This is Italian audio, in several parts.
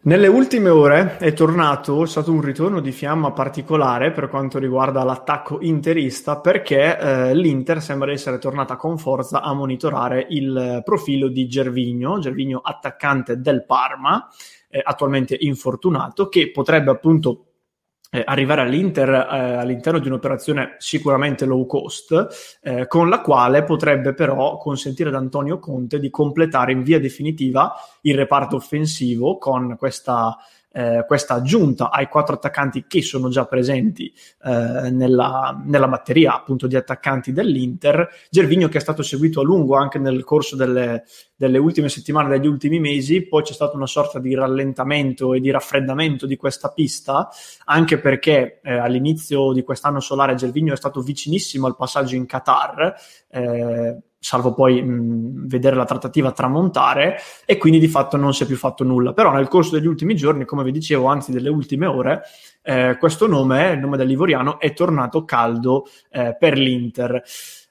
Nelle ultime ore è tornato, è stato un ritorno di fiamma particolare per quanto riguarda l'attacco interista perché eh, l'Inter sembra essere tornata con forza a monitorare il profilo di Gervigno, Gervigno attaccante del Parma, eh, attualmente infortunato, che potrebbe appunto eh, arrivare all'Inter eh, all'interno di un'operazione sicuramente low cost, eh, con la quale potrebbe però consentire ad Antonio Conte di completare in via definitiva il reparto offensivo con questa eh, questa aggiunta ai quattro attaccanti che sono già presenti eh, nella, nella, batteria appunto di attaccanti dell'Inter. Gervigno che è stato seguito a lungo anche nel corso delle, delle ultime settimane, degli ultimi mesi, poi c'è stata una sorta di rallentamento e di raffreddamento di questa pista, anche perché eh, all'inizio di quest'anno solare Gervigno è stato vicinissimo al passaggio in Qatar. Eh, salvo poi mh, vedere la trattativa tramontare e quindi di fatto non si è più fatto nulla. Però nel corso degli ultimi giorni, come vi dicevo, anzi delle ultime ore, eh, questo nome, il nome dell'Ivoriano, è tornato caldo eh, per l'Inter.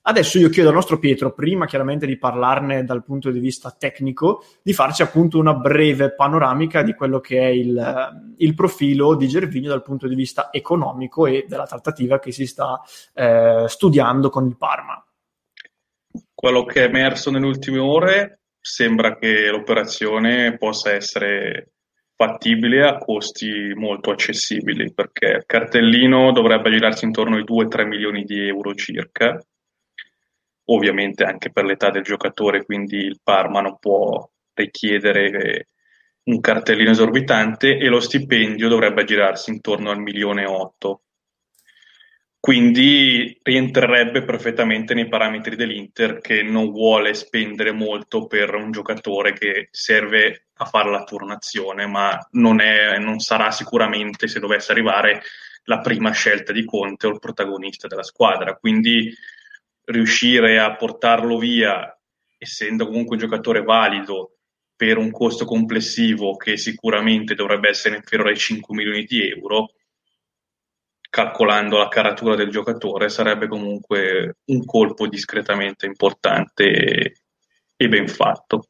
Adesso io chiedo al nostro Pietro, prima chiaramente di parlarne dal punto di vista tecnico, di farci appunto una breve panoramica di quello che è il, il profilo di Gervigno dal punto di vista economico e della trattativa che si sta eh, studiando con il Parma quello che è emerso nelle ultime ore sembra che l'operazione possa essere fattibile a costi molto accessibili perché il cartellino dovrebbe girarsi intorno ai 2-3 milioni di euro circa. Ovviamente anche per l'età del giocatore quindi il Parma non può richiedere un cartellino esorbitante e lo stipendio dovrebbe girarsi intorno al milione e quindi rientrerebbe perfettamente nei parametri dell'Inter che non vuole spendere molto per un giocatore che serve a fare la turnazione, ma non, è, non sarà sicuramente, se dovesse arrivare, la prima scelta di Conte o il protagonista della squadra. Quindi riuscire a portarlo via, essendo comunque un giocatore valido, per un costo complessivo che sicuramente dovrebbe essere inferiore ai 5 milioni di euro, calcolando la caratura del giocatore, sarebbe comunque un colpo discretamente importante e, ben fatto.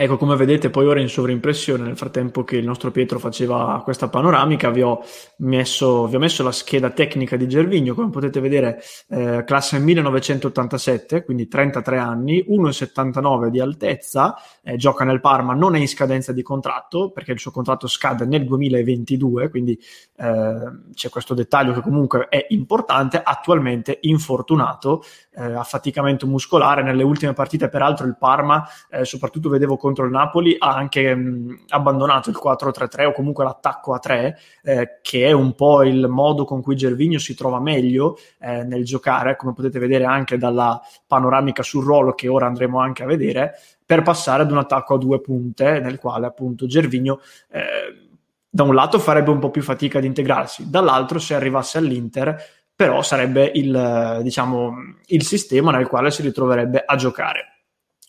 Ecco, come vedete, poi ora in sovrimpressione, nel frattempo che il nostro Pietro faceva questa panoramica, vi ho messo, vi ho messo la scheda tecnica di Gervigno, come potete vedere, eh, classe 1987, quindi 33 anni, 1,79 di altezza, eh, gioca nel Parma, non è in scadenza di contratto, perché il suo contratto scade nel 2022, quindi eh, c'è questo dettaglio che comunque è importante, attualmente infortunato, eh, affaticamento muscolare, nelle ultime partite peraltro il Parma, eh, soprattutto vedevo contro il Napoli ha anche mh, abbandonato il 4-3-3 o comunque l'attacco a 3, eh, che è un po' il modo con cui Gervigno si trova meglio eh, nel giocare, come potete vedere anche dalla panoramica sul ruolo che ora andremo anche a vedere, per passare ad un attacco a due punte, nel quale appunto Gervigno eh, da un lato farebbe un po' più fatica ad integrarsi, dall'altro se arrivasse all'Inter però sarebbe il, diciamo, il sistema nel quale si ritroverebbe a giocare.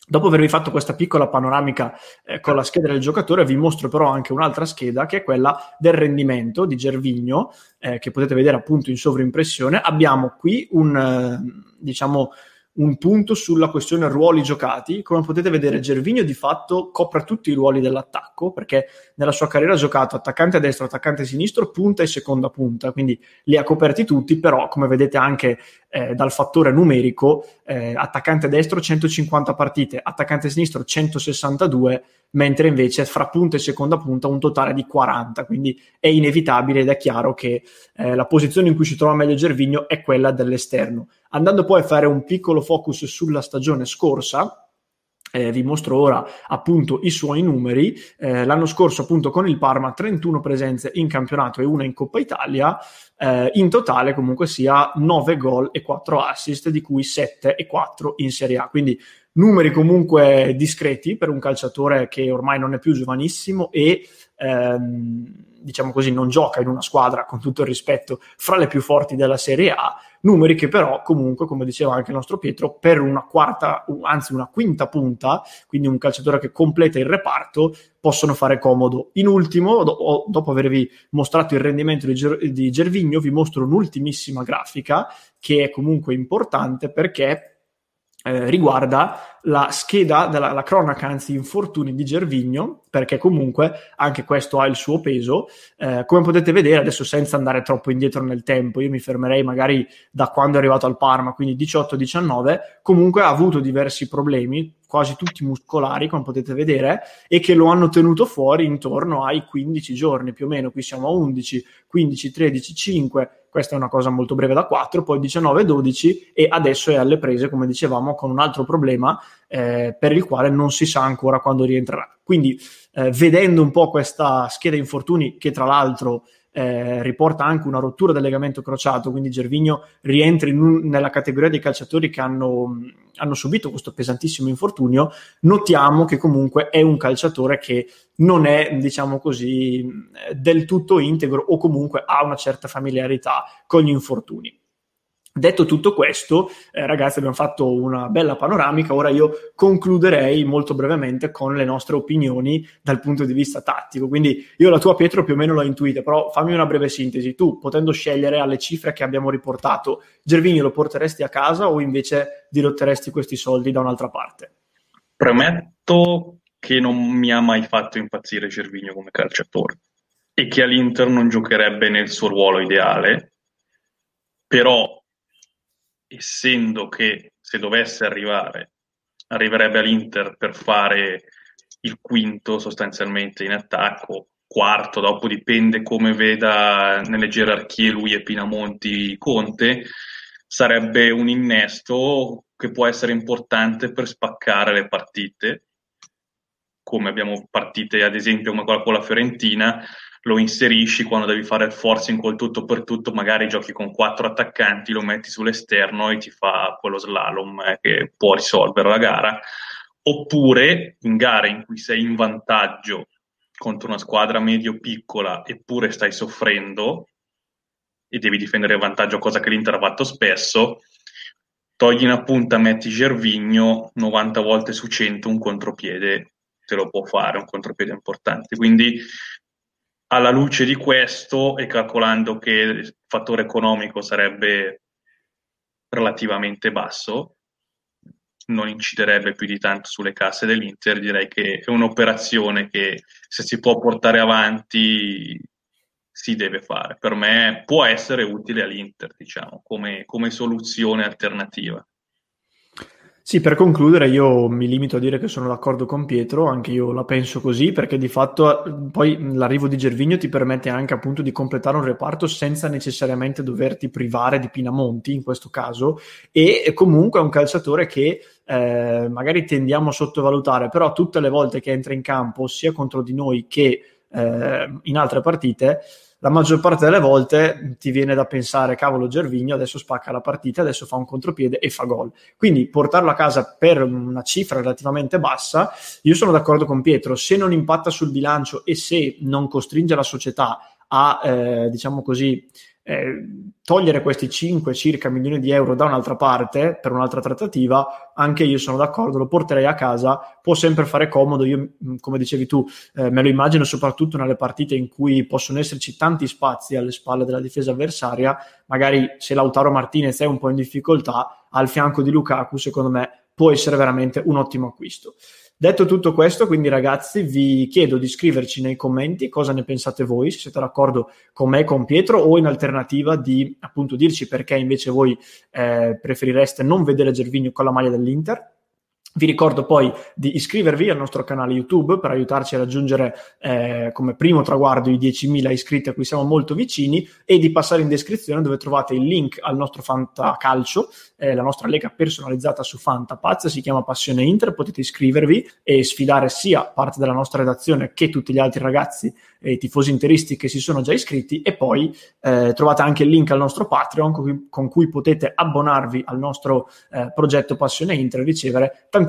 Dopo avervi fatto questa piccola panoramica eh, con la scheda del giocatore, vi mostro però anche un'altra scheda che è quella del rendimento di Gervigno, eh, che potete vedere appunto in sovrimpressione. Abbiamo qui un, eh, diciamo, un punto sulla questione ruoli giocati. Come potete vedere, Gervigno di fatto copre tutti i ruoli dell'attacco perché nella sua carriera ha giocato attaccante a destra, attaccante a sinistro, punta e seconda punta, quindi li ha coperti tutti, però come vedete anche eh, dal fattore numerico, eh, attaccante destro 150 partite, attaccante sinistro 162, mentre invece fra punta e seconda punta un totale di 40, quindi è inevitabile ed è chiaro che eh, la posizione in cui si trova meglio Gervigno è quella dell'esterno. Andando poi a fare un piccolo focus sulla stagione scorsa, eh, vi mostro ora appunto i suoi numeri. Eh, l'anno scorso, appunto, con il Parma 31 presenze in campionato e una in Coppa Italia. Eh, in totale, comunque sia 9 gol e 4 assist, di cui 7 e 4 in Serie A. Quindi numeri comunque discreti per un calciatore che ormai non è più giovanissimo e ehm, diciamo così, non gioca in una squadra, con tutto il rispetto, fra le più forti della Serie A, numeri che però comunque, come diceva anche il nostro Pietro, per una quarta, anzi una quinta punta, quindi un calciatore che completa il reparto, possono fare comodo. In ultimo, do- dopo avervi mostrato il rendimento di, Ger- di Gervigno, vi mostro un'ultimissima grafica che è comunque importante perché eh, riguarda la scheda della la cronaca, anzi infortuni di Gervigno, perché comunque anche questo ha il suo peso. Eh, come potete vedere, adesso senza andare troppo indietro nel tempo, io mi fermerei magari da quando è arrivato al Parma, quindi 18-19, comunque ha avuto diversi problemi, quasi tutti muscolari, come potete vedere, e che lo hanno tenuto fuori intorno ai 15 giorni più o meno. Qui siamo a 11, 15, 13, 5 questa è una cosa molto breve da 4, poi 19-12 e adesso è alle prese, come dicevamo, con un altro problema eh, per il quale non si sa ancora quando rientrerà. Quindi, eh, vedendo un po' questa scheda infortuni, che tra l'altro eh, riporta anche una rottura del legamento crociato, quindi Gervigno rientra un, nella categoria dei calciatori che hanno, hanno, subito questo pesantissimo infortunio, notiamo che comunque è un calciatore che non è, diciamo così, del tutto integro o comunque ha una certa familiarità con gli infortuni. Detto tutto questo, eh, ragazzi, abbiamo fatto una bella panoramica. Ora io concluderei molto brevemente con le nostre opinioni dal punto di vista tattico. Quindi io la tua, Pietro, più o meno l'ho intuita, però fammi una breve sintesi. Tu, potendo scegliere alle cifre che abbiamo riportato, Gervini lo porteresti a casa o invece dirotteresti questi soldi da un'altra parte? Premetto che non mi ha mai fatto impazzire Gervigno come calciatore e che all'Inter non giocherebbe nel suo ruolo ideale, però essendo che se dovesse arrivare, arriverebbe all'Inter per fare il quinto sostanzialmente in attacco, quarto, dopo dipende come veda nelle gerarchie lui e Pinamonti Conte, sarebbe un innesto che può essere importante per spaccare le partite, come abbiamo partite ad esempio con la Fiorentina, lo inserisci quando devi fare il forcing col tutto per tutto, magari giochi con quattro attaccanti, lo metti sull'esterno e ti fa quello slalom eh, che può risolvere la gara. Oppure in gare in cui sei in vantaggio contro una squadra medio-piccola eppure stai soffrendo e devi difendere il vantaggio, cosa che l'Inter ha fatto spesso, togli una punta, metti Gervigno, 90 volte su 100 un contropiede te lo può fare, un contropiede importante. Quindi alla luce di questo e calcolando che il fattore economico sarebbe relativamente basso, non inciderebbe più di tanto sulle casse dell'Inter, direi che è un'operazione che se si può portare avanti si deve fare. Per me può essere utile all'Inter, diciamo, come, come soluzione alternativa. Sì, per concludere io mi limito a dire che sono d'accordo con Pietro, anche io la penso così, perché di fatto poi l'arrivo di Gervigno ti permette anche appunto di completare un reparto senza necessariamente doverti privare di Pinamonti in questo caso e comunque è un calciatore che eh, magari tendiamo a sottovalutare, però tutte le volte che entra in campo, sia contro di noi che eh, in altre partite, la maggior parte delle volte ti viene da pensare, cavolo, Gervigno adesso spacca la partita, adesso fa un contropiede e fa gol. Quindi portarlo a casa per una cifra relativamente bassa, io sono d'accordo con Pietro, se non impatta sul bilancio e se non costringe la società a, eh, diciamo così, eh, togliere questi 5 circa milioni di euro da un'altra parte per un'altra trattativa, anche io sono d'accordo, lo porterei a casa, può sempre fare comodo, io mm, come dicevi tu eh, me lo immagino soprattutto nelle partite in cui possono esserci tanti spazi alle spalle della difesa avversaria, magari se Lautaro Martinez è un po' in difficoltà, al fianco di Lukaku, secondo me può essere veramente un ottimo acquisto. Detto tutto questo, quindi ragazzi, vi chiedo di scriverci nei commenti cosa ne pensate voi, se siete d'accordo con me, con Pietro, o in alternativa di appunto dirci perché invece voi eh, preferireste non vedere Gervigno con la maglia dell'Inter. Vi ricordo poi di iscrivervi al nostro canale YouTube per aiutarci a raggiungere eh, come primo traguardo i 10.000 iscritti a cui siamo molto vicini e di passare in descrizione dove trovate il link al nostro Fanta Calcio, eh, la nostra lega personalizzata su Fanta Paz, si chiama Passione Inter, potete iscrivervi e sfidare sia parte della nostra redazione che tutti gli altri ragazzi e tifosi interisti che si sono già iscritti e poi eh, trovate anche il link al nostro Patreon con cui, con cui potete abbonarvi al nostro eh, progetto Passione Inter e ricevere tantissimi